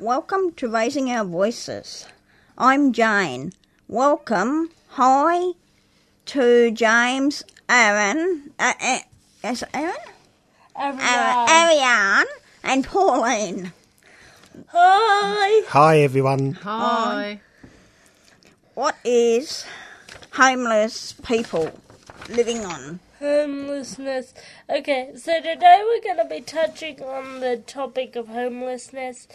Welcome to Raising Our Voices. I'm Jane. Welcome. Hi to James, Aaron, uh, uh, is it Aaron? Aaron, Ariane, and Pauline. Hi. Hi, everyone. Hi. What is homeless people living on? Homelessness. Okay, so today we're going to be touching on the topic of homelessness.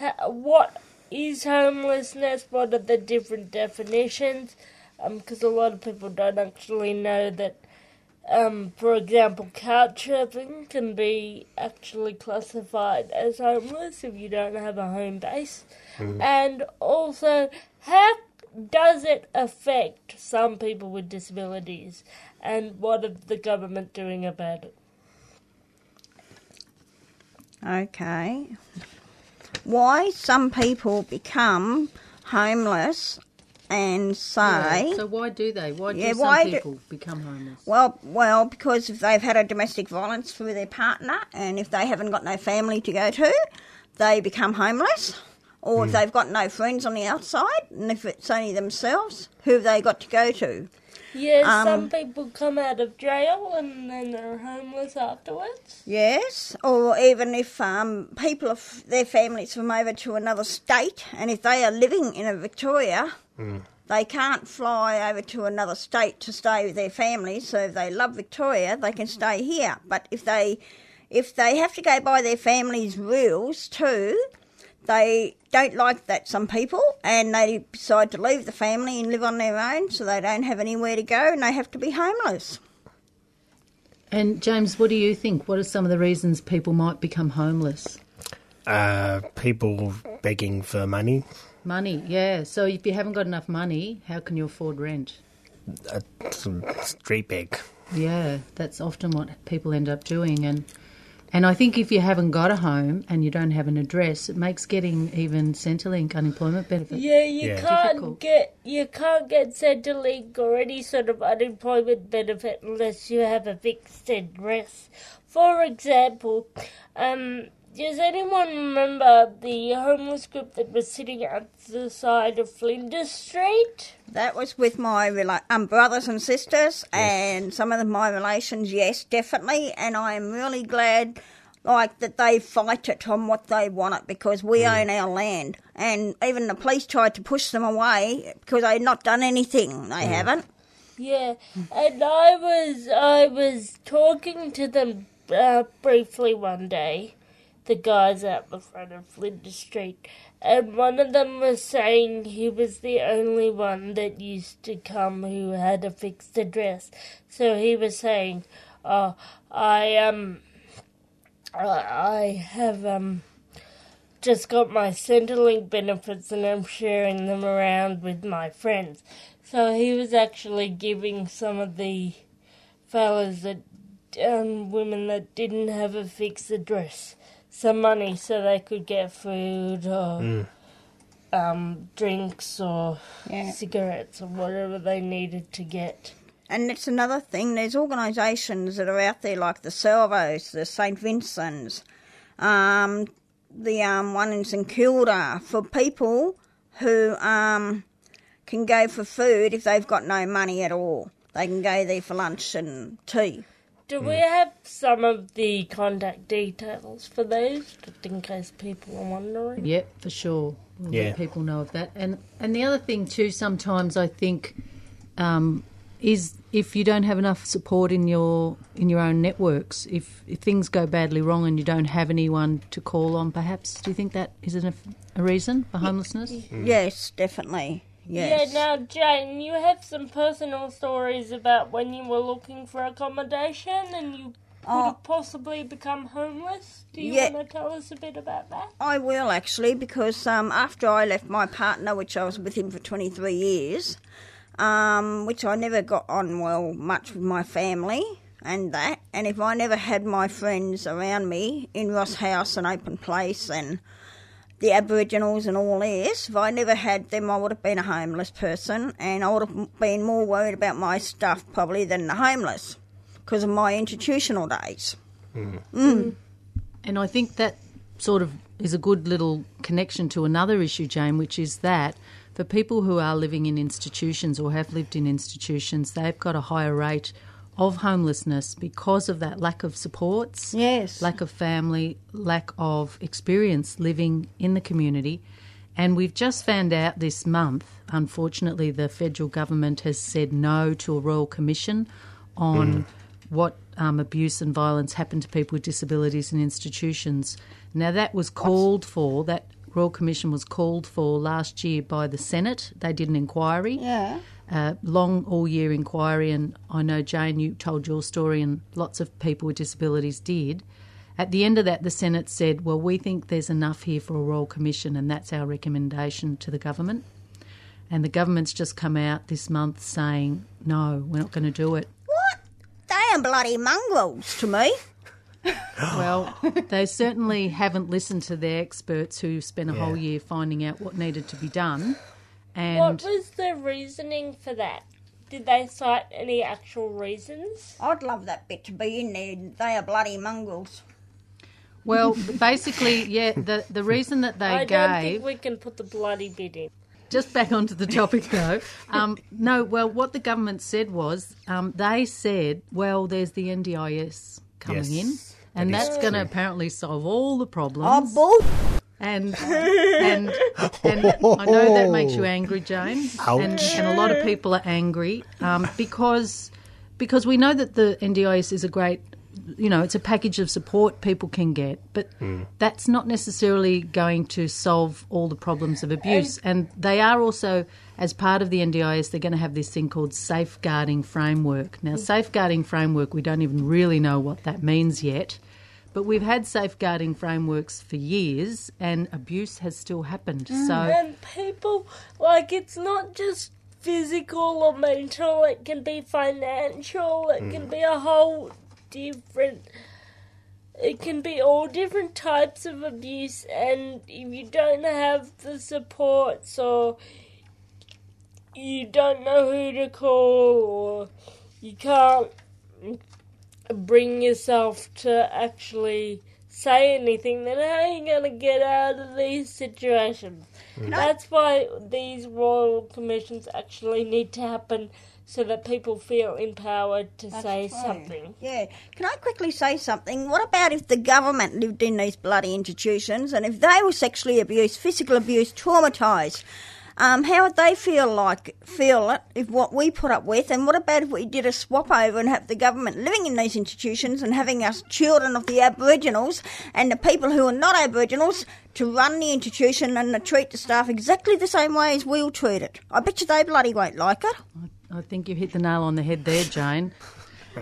Ha- What is homelessness? What are the different definitions? Because a lot of people don't actually know that, um, for example, couch surfing can be actually classified as homeless if you don't have a home base. And also, how does it affect some people with disabilities? And what is the government doing about it? Okay. Why some people become homeless and say. Yeah, So why do they? Why do Yeah, some why do- people become homeless? Well, well, because if they've had a domestic violence through their partner, and if they haven't got no family to go to, they become homeless. Or if hmm. they've got no friends on the outside, and if it's only themselves, who have they got to go to? Yeah, Um, some people come out of jail and then they're homeless afterwards. Yes, or even if um, people, of their families from over to another state, and if they are living in a Victoria, they can't fly over to another state to stay with their families. So if they love Victoria, they can stay here. But if they, if they have to go by their family's rules too, they don't like that. Some people, and they decide to leave the family and live on their own, so they don't have anywhere to go, and they have to be homeless. And James, what do you think? What are some of the reasons people might become homeless? Uh, people begging for money. Money, yeah. So if you haven't got enough money, how can you afford rent? Uh, street beg. Yeah, that's often what people end up doing, and and I think if you haven't got a home and you don't have an address, it makes getting even Centrelink unemployment benefit. Yeah, you Yeah. can't Difficult. get you can't get Centrelink or any sort of unemployment benefit unless you have a fixed address. For example, um, does anyone remember the homeless group that was sitting at the side of Flinders Street? That was with my rela- um, brothers and sisters, and some of the, my relations. Yes, definitely, and I am really glad, like that they fight it on what they want it because we own our land, and even the police tried to push them away because they'd not done anything. They haven't. Yeah, and I was I was talking to them uh, briefly one day, the guys out the front of Flinders Street, and one of them was saying he was the only one that used to come who had a fixed address. So he was saying, "Oh, I um, I have um." Just got my Centrelink benefits and I'm sharing them around with my friends. So he was actually giving some of the fellas that um, women that didn't have a fixed address some money so they could get food or um, drinks or Yeah. cigarettes or whatever they needed to get. And it's another thing. There's organisations that are out there like the Salvos, the St Vincent's, um, the um, one in St Kilda for people who um, can go for food if they've got no money at all. They can go there for lunch and tea. Do we have some of the contact details for those, just in case people are wondering? Yep, for sure. We'll Yeah. let people know of that. And and the other thing too, sometimes I think, um, is if you don't have enough support in your in your own networks, if, if things go badly wrong and you don't have anyone to call on, perhaps do you think that is a, a reason for homelessness? Yes, definitely. Yes. Yeah, now, Jane, you have some personal stories about when you were looking for accommodation and you could Oh. have possibly become homeless. Do you Yeah. want to tell us a bit about that? I will actually, because um, after I left my partner, which I was with him for 23 years, um, which I never got on well much with my family and that, and if I never had my friends around me in Ross House and Open Place and the Aboriginals and all this, if I never had them, I would have been a homeless person, and I would have been more worried about my stuff probably than the homeless because of my institutional days. Hmm. Mm. Mm. And I think that sort of is a good little connection to another issue, Jane, which is that for people who are living in institutions or have lived in institutions, they've got a higher rate of homelessness because of that lack of supports, Yes. lack of family, lack of experience living in the community. And we've just found out this month, unfortunately, the federal government has said no to a royal commission on what um, abuse and violence happen to people with disabilities in institutions. Now, that was called for, that royal commission was called for last year by the Senate. They did an inquiry Yeah. Uh, long all year inquiry, and I know Jane, you told your story, and lots of people with disabilities did. At the end of that, the Senate said, "Well, we think there's enough here for a royal commission, and that's our recommendation to the government." And the government's just come out this month saying, "No, we're not going to do it." What? They are bloody mongrels to me. Well, they certainly haven't listened to their experts who spent a whole year finding out what needed to be done. What was the reasoning for that? Did they cite any actual reasons? I'd love that bit to be in there. They are bloody mongrels. well, basically, yeah, the the reason that they I gave don't think we can put the bloody bit in. Just back onto the topic though. Um, no, well, what the government said was um, they said, well, there's the NDIS coming Yes, in, and that is that's going to apparently solve all the problems. Oh, problems. bull. And and and I know that makes you angry, Jane, and, Ouch. and a lot of people are angry um, because because we know that the NDIS is a great, you know, it's a package of support people can get, but that's not necessarily going to solve all the problems of abuse. And they are also, as part of the NDIS, they're going to have this thing called safeguarding framework. Now, safeguarding framework, we don't even really know what that means yet. But we've had safeguarding frameworks for years, and abuse has still happened. Mm. So, And people, like, it's not just physical or mental, it can be financial, it can mm. be a whole different. It can be all different types of abuse, and if you don't have the supports or you don't know who to call or you can't bring yourself to actually say anything, then how are you going to get out of these situations? Mm. That's why these royal commissions actually need to happen so that people feel empowered to say true. something. Yeah. Can I quickly say something? What about if the government lived in these bloody institutions and if they were sexually abused, physical abused, traumatised? Um, how would they feel like feel it if what we put up with? And what about if we did a swap over and have the government living in these institutions and having us children of the Aboriginals and the people who are not Aboriginals to run the institution and to treat the staff exactly the same way as we'll treat it? I bet you they bloody won't like it. I think you've hit the nail on the head there, Jane.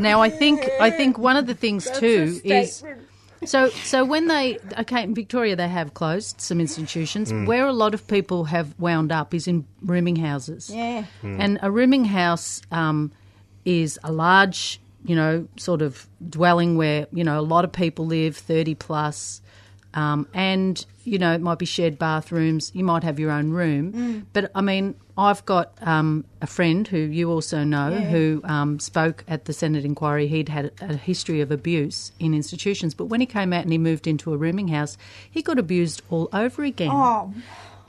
Now, I think I think one of the things That's too a is statement. So, so when they okay in Victoria, they have closed some institutions. Where a lot of people have wound up is in rooming houses. Yeah. and a rooming house um, is a large, you know, sort of dwelling where you know a lot of people live, thirty plus, um, and you know it might be shared bathrooms. You might have your own room, but I mean, I've got um, a friend who you also know who um, spoke at the Senate inquiry. He'd had a history of abuse in institutions, but when he came out and he moved into a rooming house, he got abused all over again. Oh,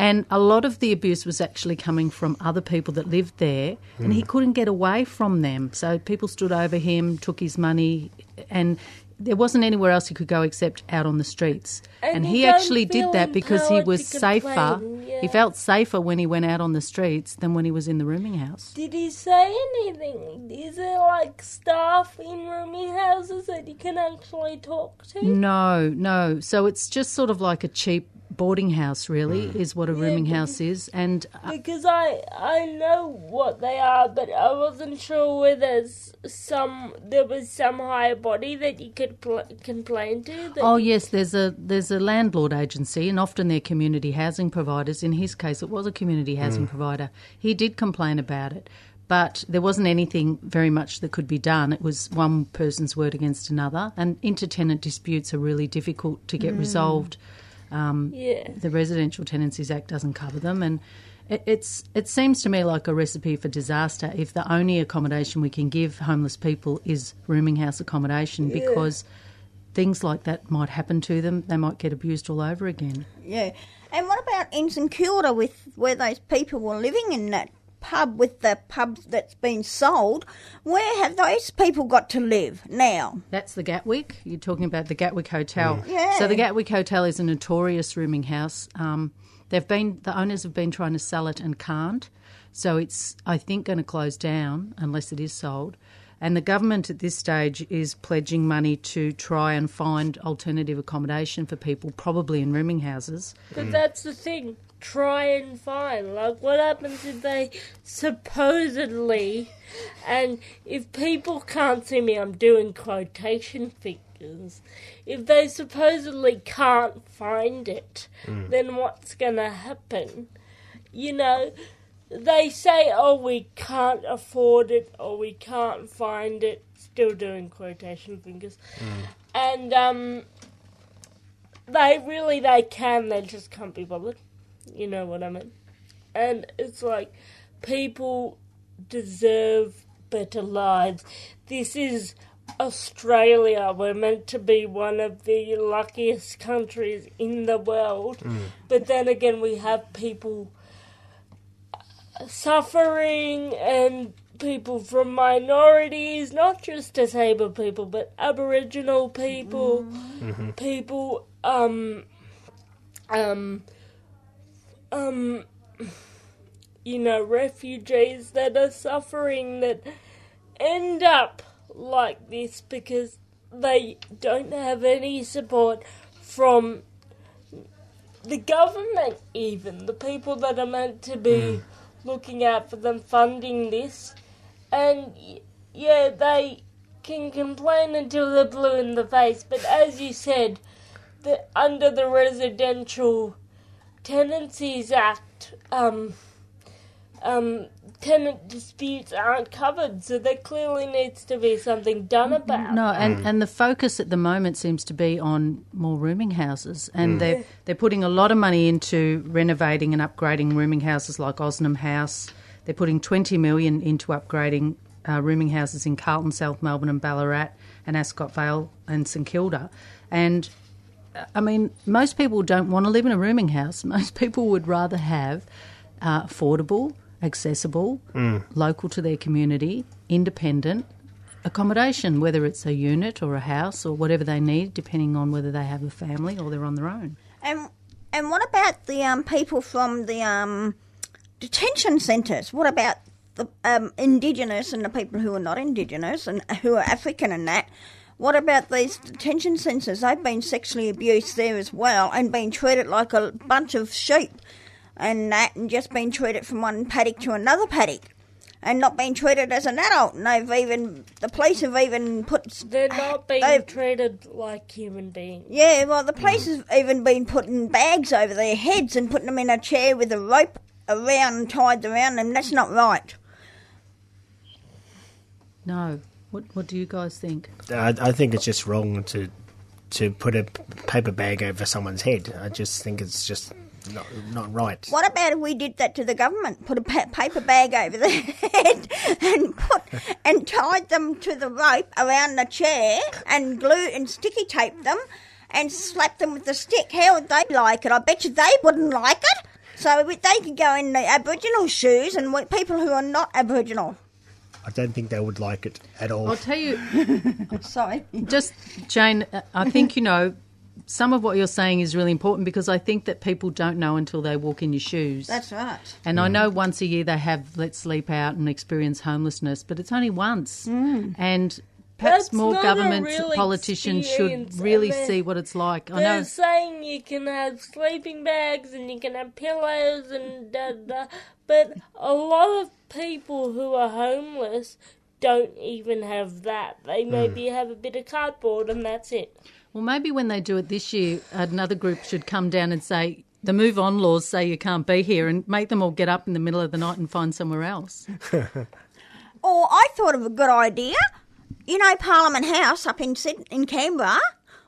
And a lot of the abuse was actually coming from other people that lived there, and he couldn't get away from them. So people stood over him, took his money, and there wasn't anywhere else he could go except out on the streets. And And, he actually did that because he was safer. yeah. He felt safer when he went out on the streets than when he was in the rooming house. Did he say anything? Is there like staff in rooming houses that you can actually talk to? No, no. So it's just sort of like a cheap boarding house, really, mm. is what a rooming house is. And uh, Because I I know what they are, but I wasn't sure whether some there was some higher body that you could pl- complain to. That Oh yes, there's a there's a landlord agency, and often they're community housing providers. In his case, it was a community mm. housing provider. He did complain about it, but there wasn't anything very much that could be done. It was one person's word against another, and inter-tenant disputes are really difficult to get mm. resolved. Um, Yeah. the Residential Tenancies Act doesn't cover them, and it, it's it seems to me like a recipe for disaster if the only accommodation we can give homeless people is rooming house accommodation because things like that might happen to them. They might get abused all over again. Yeah. And what about in St Kilda with where those people were living in that pub with the pub that's been sold? Where have those people got to live now? That's the Gatwick. You're talking about the Gatwick Hotel. Yeah. So the Gatwick Hotel is a notorious rooming house. Um, they've been the owners have been trying to sell it and can't. So it's I think going to close down unless it is sold. And the government at this stage is pledging money to try and find alternative accommodation for people, probably in rooming houses. But that's the thing. Try and find. Like, what happens if they supposedly. And if people can't see me, I'm doing quotation figures. If they supposedly can't find it, then what's going to happen? You know, they say, oh, we can't afford it or we can't find it. Still doing quotation fingers. And, um, they really, they can, they just can't be bothered. You know what I mean? And it's like, people deserve better lives. This is Australia. We're meant to be one of the luckiest countries in the world. But then again, we have people suffering and people from minorities, not just disabled people, but Aboriginal people, people, um, um, um, you know, refugees that are suffering that end up like this because they don't have any support from the government, even the people that are meant to be looking out for them, funding this, and yeah, they can complain until they're blue in the face. But as you said, the under the Residential Tenancies Act, um, um, tenant disputes aren't covered, so there clearly needs to be something done about. No, and, and the focus at the moment seems to be on more rooming houses, and they're they're putting a lot of money into renovating and upgrading rooming houses like Ozanam House. They're putting twenty million into upgrading uh, rooming houses in Carlton, South Melbourne, and Ballarat, and Ascot Vale and St Kilda, and. I mean, most people don't want to live in a rooming house. Most people would rather have uh, affordable, accessible, local to their community, independent accommodation, whether it's a unit or a house or whatever they need, depending on whether they have a family or they're on their own. And and what about the um, people from the um, detention centres? What about the um, Indigenous and the people who are not Indigenous and who are African and that? What about these detention centres? They've been sexually abused there as well and been treated like a bunch of sheep and that, and just been treated from one paddock to another paddock. And not being treated as an adult, and they've even the police have even put They're not being they've- treated like human beings. Yeah, well, the mm. police has even been putting bags over their heads and putting them in a chair with a rope around and tied around them. That's not right. No. What What do you guys think? I, I think it's just wrong to to put a paper bag over someone's head. I just think it's just not not right. What about if we did that to the government? Put a pa- paper bag over their head and put and tied them to the rope around the chair and glue and sticky tape them and slapped them with the stick. How would they like it? I bet you they wouldn't like it. So they could go in the Aboriginal shoes and we- people who are not Aboriginal. I don't think they would like it at all. I'll tell you, Sorry. just Jane. uh, I think you know some of what you're saying is really important because I think that people don't know until they walk in your shoes. That's right. And I know once a year they have let's sleep out and experience homelessness, but it's only once. And perhaps That's more government a politicians should really and see what it's like. I They're know. saying you can have sleeping bags and you can have pillows and da da, but a lot of people who are homeless don't even have that. They hmm. maybe have a bit of cardboard and that's it. Well, maybe when they do it this year, another group should come down and say the move on laws say you can't be here and make them all get up in the middle of the night and find somewhere else. Or oh, I thought of a good idea. You know, Parliament House up in Syd- in Canberra.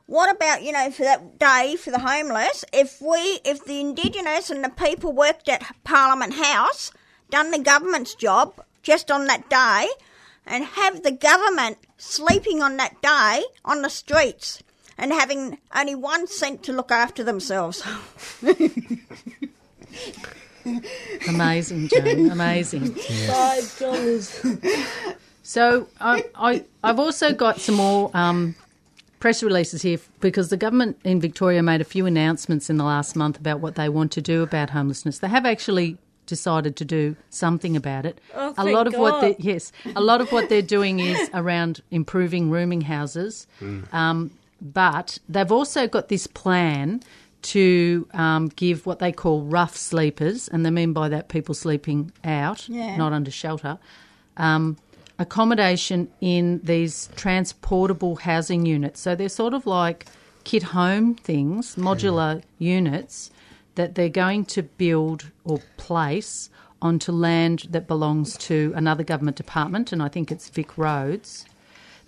What about you know for that day for the homeless? If we, if the Indigenous and the people worked at Parliament House, done the government's job just on that day, and have the government sleeping on that day on the streets. and having only one cent to look after themselves. Amazing, Jane. Amazing. Five dollars. So I, I, I've also got some more um, press releases here because the government in Victoria made a few announcements in the last month about what they want to do about homelessness. They have actually decided to do something about it. Oh, a lot of what they yes, a lot of what they're doing is around improving rooming houses. Um, but they've also got this plan to um, give what they call rough sleepers, and they mean by that people sleeping out, Yeah. not under shelter, um, accommodation in these transportable housing units. So they're sort of like kit home things, modular units that they're going to build or place onto land that belongs to another government department, and I think it's Vic Roads.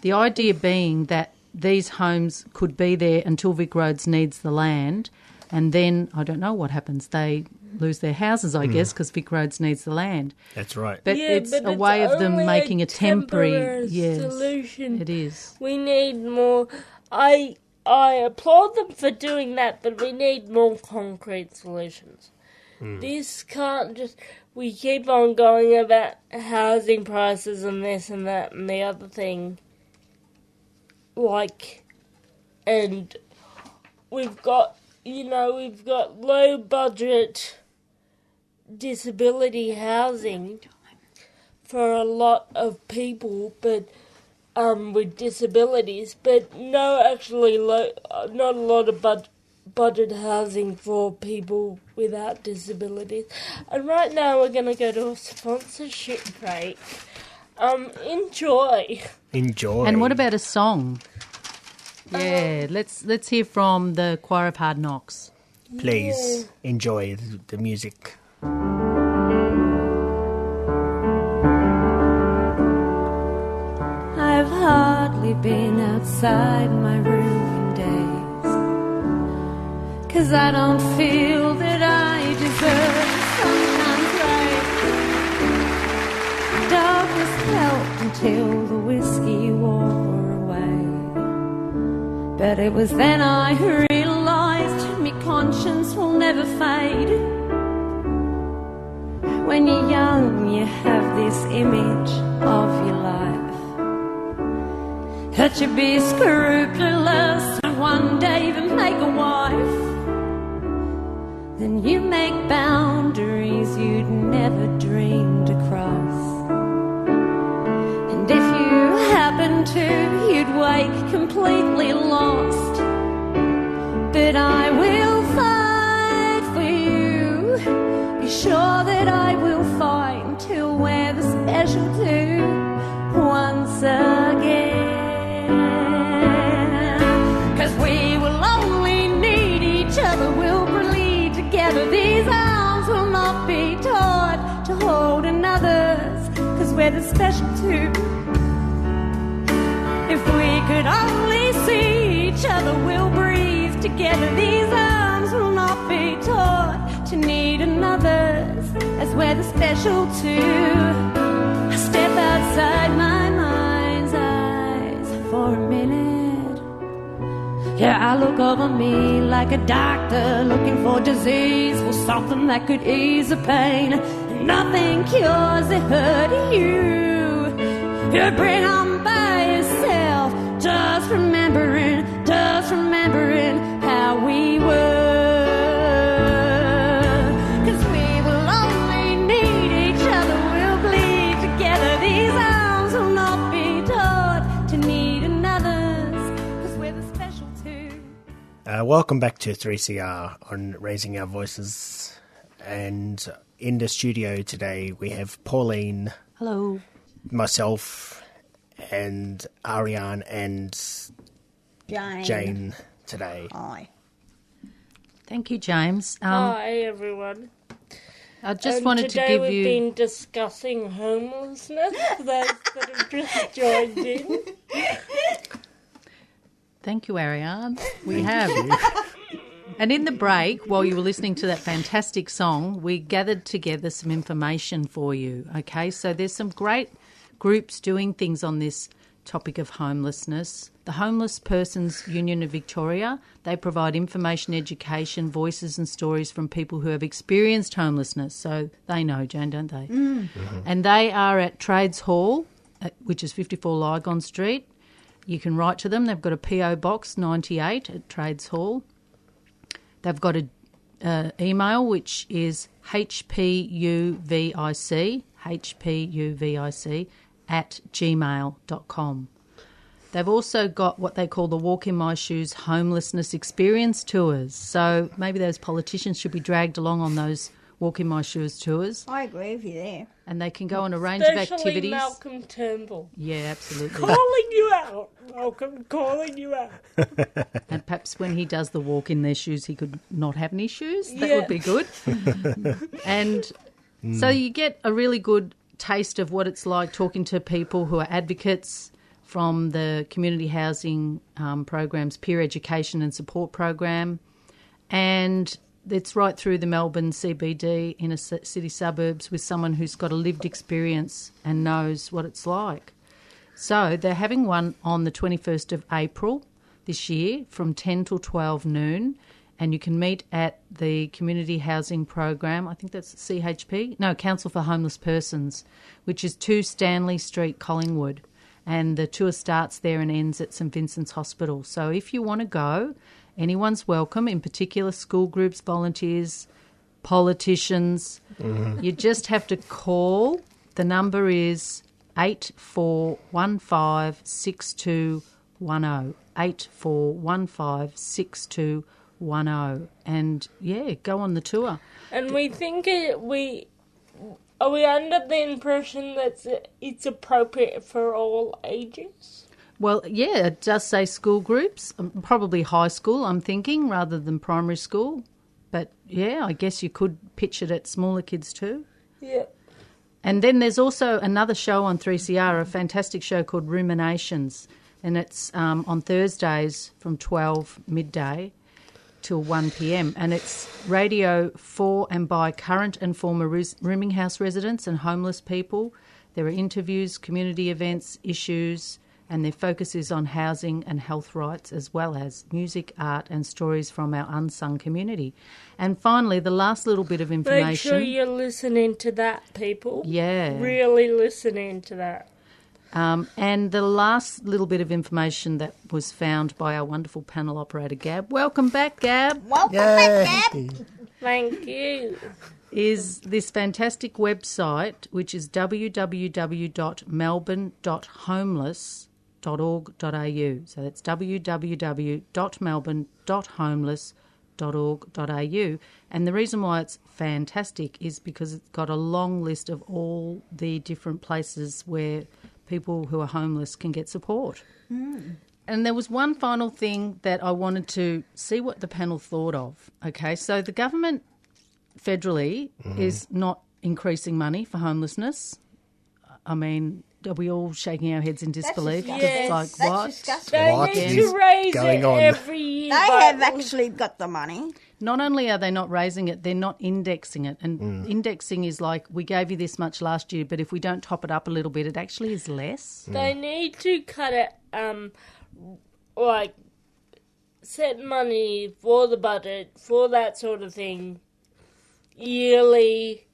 The idea being that these homes could be there until Vic Roads needs the land, and then I don't know what happens. They lose their houses, I hmm. guess, because Vic Roads needs the land. That's right. But Yeah, it's but a it's way of them making a temporary, temporary yes, solution. It is. We need more. I I applaud them for doing that, but we need more concrete solutions. Hmm. This can't just. We keep on going about housing prices and this and that and the other thing. Like, and we've got, you know, we've got low budget disability housing for a lot of people, but um, with disabilities, but no, actually, lo- uh, not a lot of bud- budget housing for people without disabilities. And right now, we're going to go to a sponsorship break. Um, enjoy. Enjoy. And what about a song? Yeah, let's let's hear from the Choir of Hard Knocks. Please enjoy the, the music. Hardly been outside my room days. Cause I don't feel that I deserve sunshine rays. Darkness helped until the whiskey wore away. But it was then I realized my conscience will never fade. When you're young, you have this image of your life. That you be scrupulous and one day even make a wife. Then you make boundaries you'd never dreamed to cross. And if you happen to, you'd wake completely lost. But I will fight for you. Be sure that I will fight till we're the special two once again. The special two. If we could only see each other, we'll breathe together. These arms will not be taught to need another's, as we're the special two. I step outside my mind's eyes for a minute. Yeah, I look over me like a doctor looking for disease, for something that could ease the pain. Nothing cures the hurt you. You bring on by yourself, just remembering, just remembering how we were. Cause we will only need each other, we'll bleed together. These arms will not be taught to need another's, cause we're the special two. Uh, welcome back to 3CR on Raising Our Voices. And in the studio today, we have Pauline, Hello. myself, and Ariane and Jane. Jane today. Hi. Thank you, James. Um, Hi, everyone. I just And wanted to today give we've you. been discussing homelessness for those that have just joined in. Thank you, Ariane. We have. and in the break, while you were listening to that fantastic song, we gathered together some information for you. Okay, so there's some great groups doing things on this topic of homelessness. The Homeless Persons Union of Victoria, they provide information, education, voices and stories from people who have experienced homelessness. So they know, Jane, don't they? And they are at Trades Hall, uh, which is 54 Lygon Street. You can write to them. They've got a PO Box 98 at Trades Hall. They've got an uh, email which is hpuvic hpuvic at gmail.com. They've also got what they call the Walk in My Shoes homelessness experience tours. So maybe those politicians should be dragged along on those Walk in My Shoes tours I agree with you there. and they can go on a range of Especially activities. Malcolm Turnbull. Yeah, absolutely. Calling you out, Malcolm, calling you out. And perhaps when he does the walk in their shoes, he could not have any shoes. That Yeah. would be good. and so you get a really good taste of what it's like talking to people who are advocates from the community housing um, programs, peer education and support program, and it's right through the Melbourne CBD inner ci- city suburbs with someone who's got a lived experience and knows what it's like. So they're having one on the 21st of April this year from 10 till 12 noon. And you can meet at the Community Housing Program, I think that's CHP, no, Council for Homeless Persons, which is 2 Stanley Street, Collingwood. And the tour starts there and ends at St Vincent's Hospital. So if you want to go, anyone's welcome, in particular school groups, volunteers, politicians. Mm-hmm. You just have to call. The number is 84156210. 84156210. And yeah, go on the tour. And we think it, we are we under the impression that it's appropriate for all ages. Well, yeah, it does say school groups, um, probably high school, I'm thinking, rather than primary school. But yeah, I guess you could pitch it at smaller kids too. Yeah. And then there's also another show on 3CR, a fantastic show called Ruminations. And it's um, on Thursdays from 12 midday till 1 pm. And it's radio for and by current and former Ris- rooming house residents and homeless people. There are interviews, community events, issues, and their focus is on housing and health rights, as well as music, art, and stories from our unsung community. And finally, the last little bit of information. Make sure you're listening to that, people. Yeah. Really listening to that. Um, and the last little bit of information that was found by our wonderful panel operator, Gab. Welcome back, Gab. Welcome Yay! back, Gab. Thank you. Is this fantastic website, which is www.melbourne.homeless.org.au. So that's www.melbourne.homeless.org.au. And the reason why it's fantastic is because it's got a long list of all the different places where people who are homeless can get support. Hmm. And there was one final thing that I wanted to see what the panel thought of. Okay, so the government federally mm-hmm. is not increasing money for homelessness. I mean, are we all shaking our heads in disbelief? disgusting. Yes. like That's what? disgusting. They What need to raise going it on? every year. They have actually got the money. Not only are they not raising it, they're not indexing it. And Mm. indexing is like we gave you this much last year, but if we don't top it up a little bit, it actually is less. They need to cut it, um, like, set money for the budget, for that sort of thing, yearly,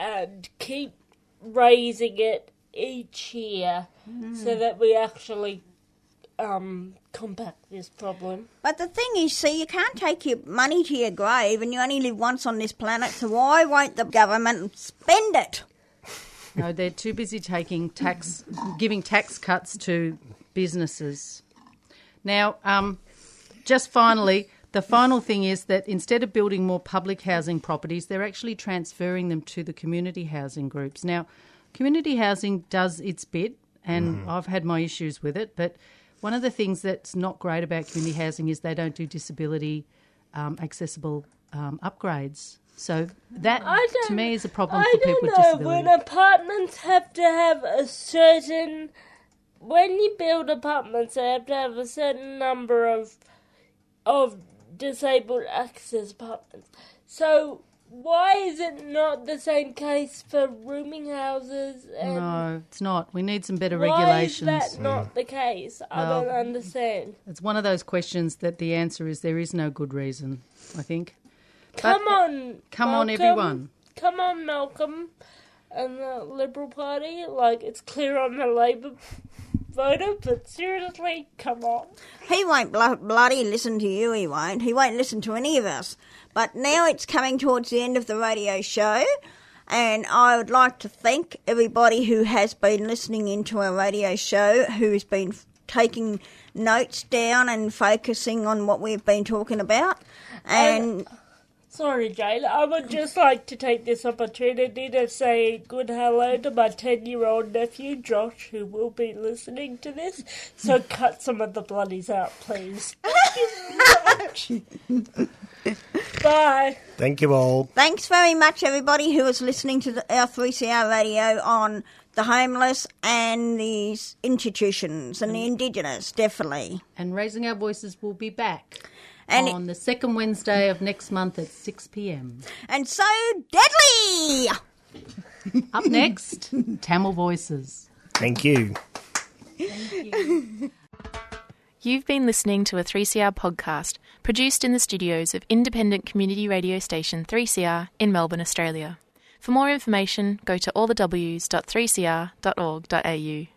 and keep raising it each year so that we actually, um, combat this problem. But the thing is, see, you can't take your money to your grave and you only live once on this planet, so why won't the government spend it? No, they're too busy taking tax, giving tax cuts to businesses. Now, um, just finally, the final thing is that instead of building more public housing properties, they're actually transferring them to the community housing groups. Now, community housing does its bit, and I've had my issues with it, but one of the things that's not great about community housing is they don't do disability um, accessible um, upgrades. So that, I to don't- me, is a problem I for people don't with know disability. when apartments have to have a certain. When you build apartments, they have to have a certain number of of disabled access apartments. So why is it not the same case for rooming houses? And No, it's not. We need some better why regulations. is that mm. not the case? I Well- don't understand. It's one of those questions that the answer is there is no good reason, I think. Come on, Come on, everyone. Come on, Malcolm, and the Liberal Party. Like it's clear on the Labor but seriously, come on. He won't blo- bloody listen to you, he won't. He won't listen to any of us. But now it's coming towards the end of the radio show, and I would like to thank everybody who has been listening into our radio show, who's been f- taking notes down and focusing on what we've been talking about. And Sorry, Jane. I would just like to take this opportunity to say good hello to my 10 year old nephew, Josh, who will be listening to this. So cut some of the bloodies out, please. Thank you very much. Bye. Thank you all. thanks very much, everybody who is listening to the, our 3CR radio on the homeless and these institutions and the mm. Indigenous, definitely. And Raising Our Voices will be back And it- on the second Wednesday of next month at 6 p.m. And so deadly! Up next, Tamil Voices. Thank you. Thank you. You've been listening to a 3CR podcast produced in the studios of independent community radio station 3CR in Melbourne, Australia. For more information, go to allthews.3cr.org.au.